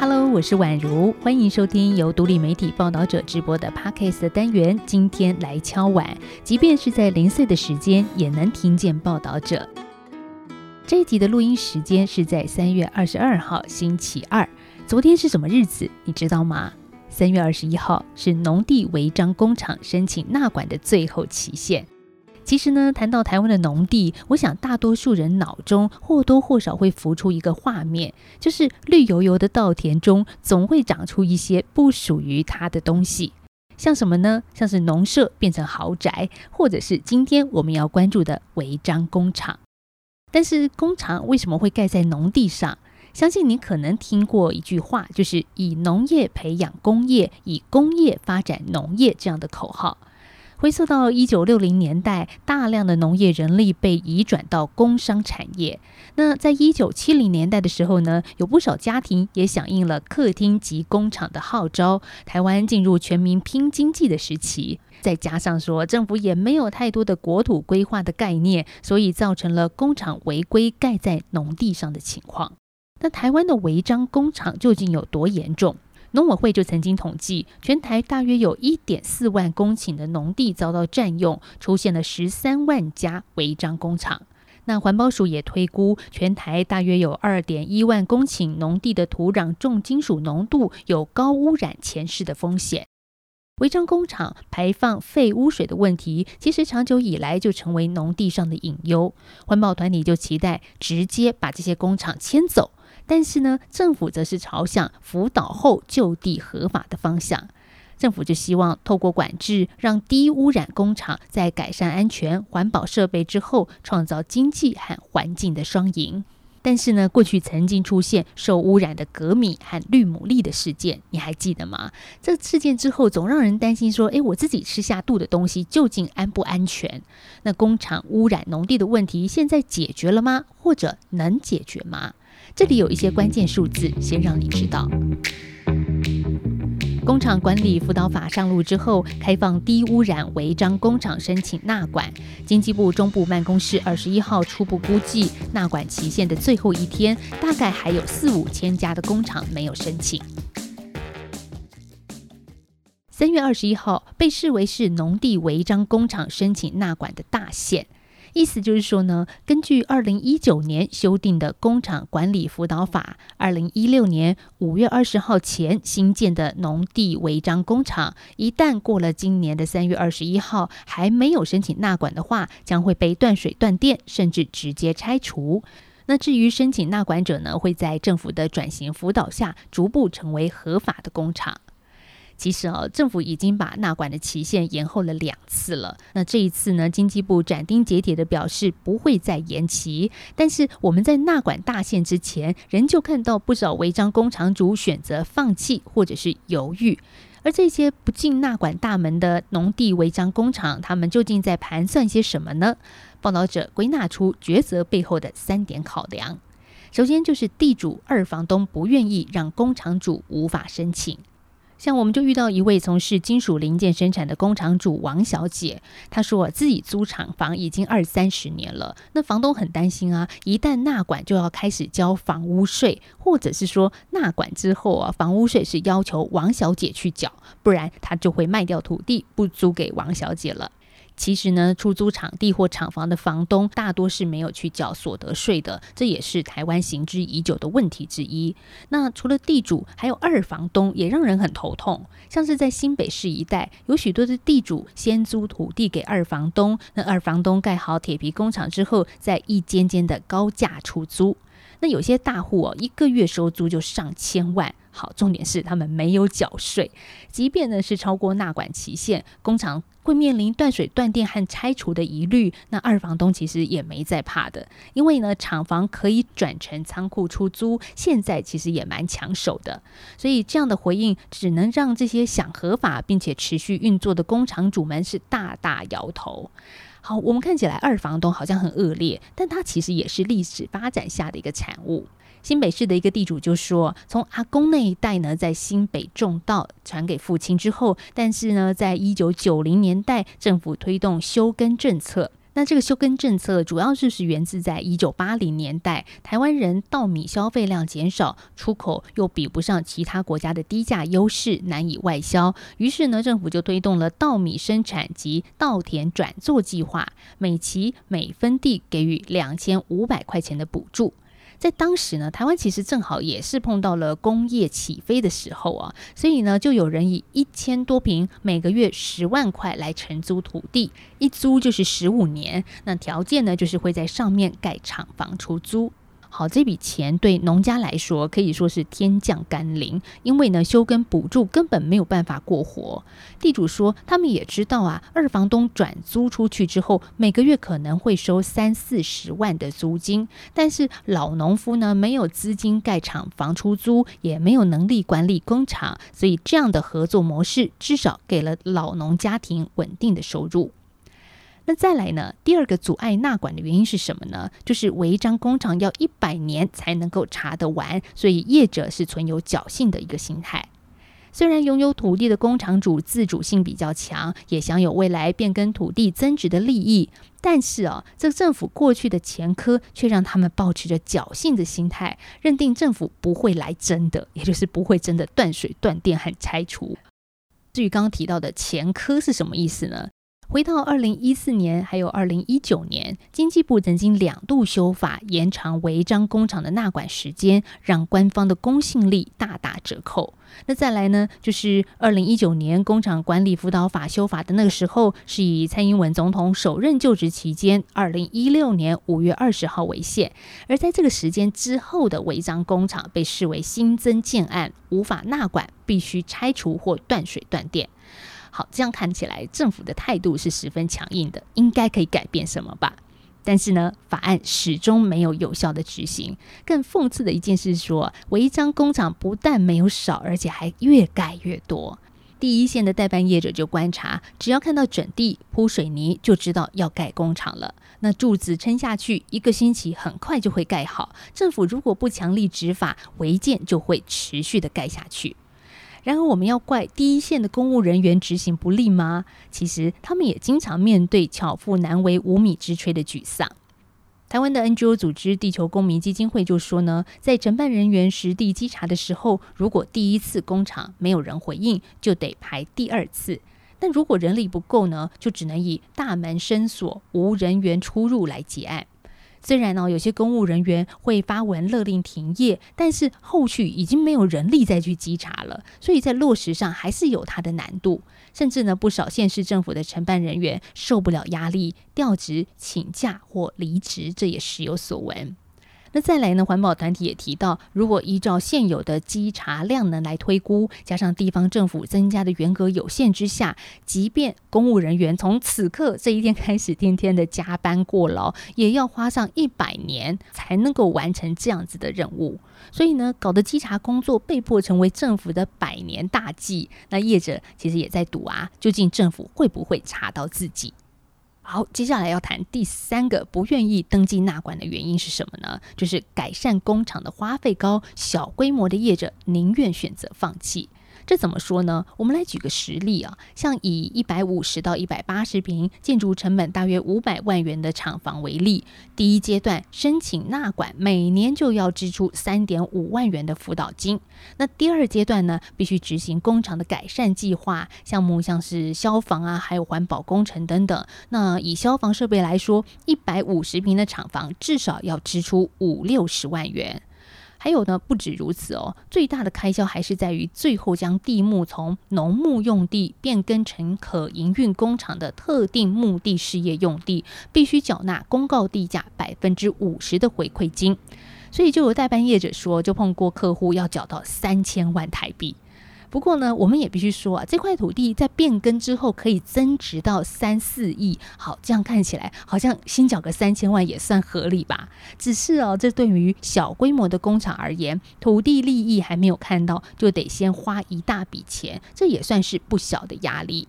Hello，我是宛如，欢迎收听由独立媒体报道者直播的 Podcast 单元。今天来敲碗，即便是在零碎的时间，也能听见报道者。这一集的录音时间是在三月二十二号星期二。昨天是什么日子？你知道吗？三月二十一号是农地违章工厂申请纳管的最后期限。其实呢，谈到台湾的农地，我想大多数人脑中或多或少会浮出一个画面，就是绿油油的稻田中总会长出一些不属于它的东西，像什么呢？像是农舍变成豪宅，或者是今天我们要关注的违章工厂。但是工厂为什么会盖在农地上？相信你可能听过一句话，就是以农业培养工业，以工业发展农业这样的口号。回溯到一九六零年代，大量的农业人力被移转到工商产业。那在一九七零年代的时候呢，有不少家庭也响应了客厅及工厂的号召，台湾进入全民拼经济的时期。再加上说，政府也没有太多的国土规划的概念，所以造成了工厂违规盖在农地上的情况。那台湾的违章工厂究竟有多严重？农委会就曾经统计，全台大约有一点四万公顷的农地遭到占用，出现了十三万家违章工厂。那环保署也推估，全台大约有二点一万公顷农地的土壤重金属浓度有高污染前世的风险。违章工厂排放废污水的问题，其实长久以来就成为农地上的隐忧。环保团体就期待直接把这些工厂迁走。但是呢，政府则是朝向辅导后就地合法的方向。政府就希望透过管制，让低污染工厂在改善安全、环保设备之后，创造经济和环境的双赢。但是呢，过去曾经出现受污染的革米和绿牡蛎的事件，你还记得吗？这事件之后，总让人担心说：，诶，我自己吃下肚的东西究竟安不安全？那工厂污染农地的问题，现在解决了吗？或者能解决吗？这里有一些关键数字，先让你知道。工厂管理辅导法上路之后，开放低污染违章工厂申请纳管。经济部中部办公室二十一号初步估计，纳管期限的最后一天，大概还有四五千家的工厂没有申请。三月二十一号被视为是农地违章工厂申请纳管的大限。意思就是说呢，根据二零一九年修订的工厂管理辅导法，二零一六年五月二十号前新建的农地违章工厂，一旦过了今年的三月二十一号还没有申请纳管的话，将会被断水断电，甚至直接拆除。那至于申请纳管者呢，会在政府的转型辅导下，逐步成为合法的工厂。其实哦，政府已经把纳管的期限延后了两次了。那这一次呢，经济部斩钉截铁的表示不会再延期。但是我们在纳管大限之前，仍旧看到不少违章工厂主选择放弃或者是犹豫。而这些不进纳管大门的农地违章工厂，他们究竟在盘算些什么呢？报道者归纳出抉择背后的三点考量。首先就是地主二房东不愿意让工厂主无法申请。像我们就遇到一位从事金属零件生产的工厂主王小姐，她说自己租厂房已经二三十年了，那房东很担心啊，一旦纳管就要开始交房屋税，或者是说纳管之后啊，房屋税是要求王小姐去缴，不然她就会卖掉土地不租给王小姐了。其实呢，出租场地或厂房的房东大多是没有去缴所得税的，这也是台湾行之已久的问题之一。那除了地主，还有二房东也让人很头痛。像是在新北市一带，有许多的地主先租土地给二房东，那二房东盖好铁皮工厂之后，再一间间的高价出租。那有些大户哦，一个月收租就上千万。好，重点是他们没有缴税，即便呢是超过纳管期限，工厂会面临断水断电和拆除的疑虑。那二房东其实也没在怕的，因为呢厂房可以转成仓库出租，现在其实也蛮抢手的。所以这样的回应，只能让这些想合法并且持续运作的工厂主们是大大摇头。好，我们看起来二房东好像很恶劣，但它其实也是历史发展下的一个产物。新北市的一个地主就说，从阿公那一代呢，在新北种稻传给父亲之后，但是呢，在一九九零年代，政府推动休耕政策。那这个休耕政策主要就是源自在一九八零年代，台湾人稻米消费量减少，出口又比不上其他国家的低价优势，难以外销。于是呢，政府就推动了稻米生产及稻田转作计划，每期每分地给予两千五百块钱的补助。在当时呢，台湾其实正好也是碰到了工业起飞的时候啊，所以呢，就有人以一千多平每个月十万块来承租土地，一租就是十五年。那条件呢，就是会在上面盖厂房出租。好，这笔钱对农家来说可以说是天降甘霖，因为呢，休耕补助根本没有办法过活。地主说，他们也知道啊，二房东转租出去之后，每个月可能会收三四十万的租金，但是老农夫呢，没有资金盖厂房出租，也没有能力管理工厂，所以这样的合作模式至少给了老农家庭稳定的收入。那再来呢？第二个阻碍纳管的原因是什么呢？就是违章工厂要一百年才能够查得完，所以业者是存有侥幸的一个心态。虽然拥有土地的工厂主自主性比较强，也享有未来变更土地增值的利益，但是啊，这政府过去的前科却让他们保持着侥幸的心态，认定政府不会来真的，也就是不会真的断水断电和拆除。至于刚刚提到的前科是什么意思呢？回到二零一四年，还有二零一九年，经济部曾经两度修法，延长违章工厂的纳管时间，让官方的公信力大打折扣。那再来呢，就是二零一九年工厂管理辅导法修法的那个时候，是以蔡英文总统首任就职期间，二零一六年五月二十号为限。而在这个时间之后的违章工厂，被视为新增建案，无法纳管，必须拆除或断水断电。好，这样看起来政府的态度是十分强硬的，应该可以改变什么吧？但是呢，法案始终没有有效的执行。更讽刺的一件事是说，违章工厂不但没有少，而且还越盖越多。第一线的代办业者就观察，只要看到整地铺水泥，就知道要盖工厂了。那柱子撑下去，一个星期很快就会盖好。政府如果不强力执法，违建就会持续的盖下去。然而，我们要怪第一线的公务人员执行不力吗？其实，他们也经常面对巧妇难为无米之炊的沮丧。台湾的 NGO 组织地球公民基金会就说呢，在承办人员实地稽查的时候，如果第一次工厂没有人回应，就得排第二次；但如果人力不够呢，就只能以大门深锁、无人员出入来结案。虽然呢，有些公务人员会发文勒令停业，但是后续已经没有人力再去稽查了，所以在落实上还是有它的难度。甚至呢，不少县市政府的承办人员受不了压力，调职、请假或离职，这也时有所闻。那再来呢？环保团体也提到，如果依照现有的稽查量能来推估，加上地方政府增加的员额有限之下，即便公务人员从此刻这一天开始天天的加班过劳，也要花上一百年才能够完成这样子的任务。所以呢，搞得稽查工作被迫成为政府的百年大计。那业者其实也在赌啊，究竟政府会不会查到自己？好，接下来要谈第三个不愿意登记纳管的原因是什么呢？就是改善工厂的花费高，小规模的业者宁愿选择放弃。这怎么说呢？我们来举个实例啊，像以一百五十到一百八十平、建筑成本大约五百万元的厂房为例，第一阶段申请纳管，每年就要支出三点五万元的辅导金。那第二阶段呢，必须执行工厂的改善计划项目，像是消防啊，还有环保工程等等。那以消防设备来说，一百五十平的厂房至少要支出五六十万元。还有呢，不止如此哦，最大的开销还是在于最后将地目从农牧用地变更成可营运工厂的特定目的事业用地，必须缴纳公告地价百分之五十的回馈金。所以就有代办业者说，就碰过客户要缴到三千万台币。不过呢，我们也必须说啊，这块土地在变更之后可以增值到三四亿。好，这样看起来好像新缴个三千万也算合理吧？只是哦，这对于小规模的工厂而言，土地利益还没有看到，就得先花一大笔钱，这也算是不小的压力。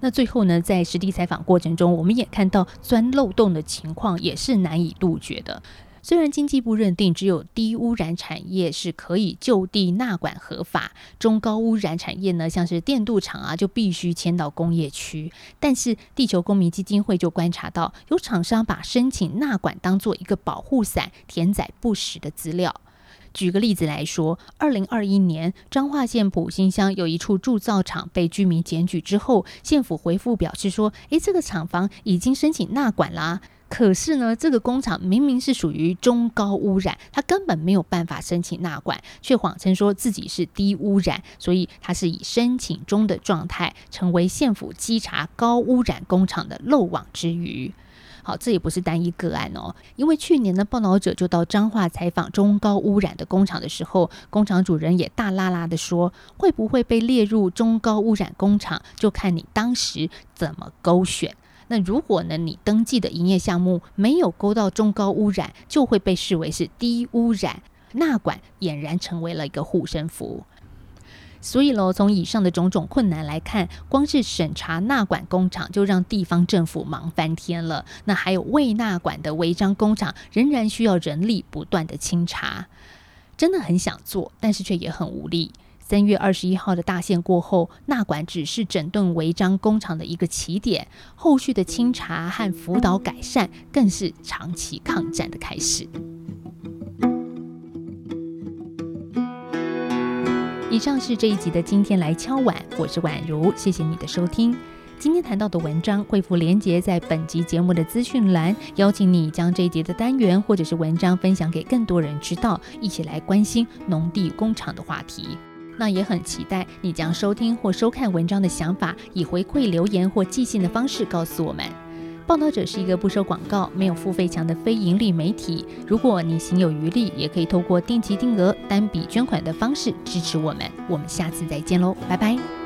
那最后呢，在实地采访过程中，我们也看到钻漏洞的情况也是难以杜绝的。虽然经济部认定只有低污染产业是可以就地纳管合法，中高污染产业呢，像是电镀厂啊，就必须迁到工业区。但是地球公民基金会就观察到，有厂商把申请纳管当做一个保护伞，填载不实的资料。举个例子来说，二零二一年彰化县埔心乡有一处铸造厂被居民检举之后，县府回复表示说：“诶，这个厂房已经申请纳管啦。”可是呢，这个工厂明明是属于中高污染，它根本没有办法申请纳管，却谎称说自己是低污染，所以它是以申请中的状态，成为县府稽查高污染工厂的漏网之鱼。好，这也不是单一个案哦，因为去年的报道者就到彰化采访中高污染的工厂的时候，工厂主人也大拉拉的说，会不会被列入中高污染工厂，就看你当时怎么勾选。那如果呢，你登记的营业项目没有勾到中高污染，就会被视为是低污染，纳管俨然成为了一个护身符。所以喽，从以上的种种困难来看，光是审查纳管工厂就让地方政府忙翻天了。那还有未纳管的违章工厂，仍然需要人力不断的清查。真的很想做，但是却也很无力。三月二十一号的大限过后，纳管只是整顿违章工厂的一个起点，后续的清查和辅导改善，更是长期抗战的开始。以上是这一集的今天来敲碗，我是宛如，谢谢你的收听。今天谈到的文章会附连结在本集节目的资讯栏，邀请你将这一节的单元或者是文章分享给更多人知道，一起来关心农地工厂的话题。那也很期待你将收听或收看文章的想法，以回馈留言或寄信的方式告诉我们。报道者是一个不收广告、没有付费墙的非盈利媒体。如果你行有余力，也可以透过定期定额、单笔捐款的方式支持我们。我们下次再见喽，拜拜。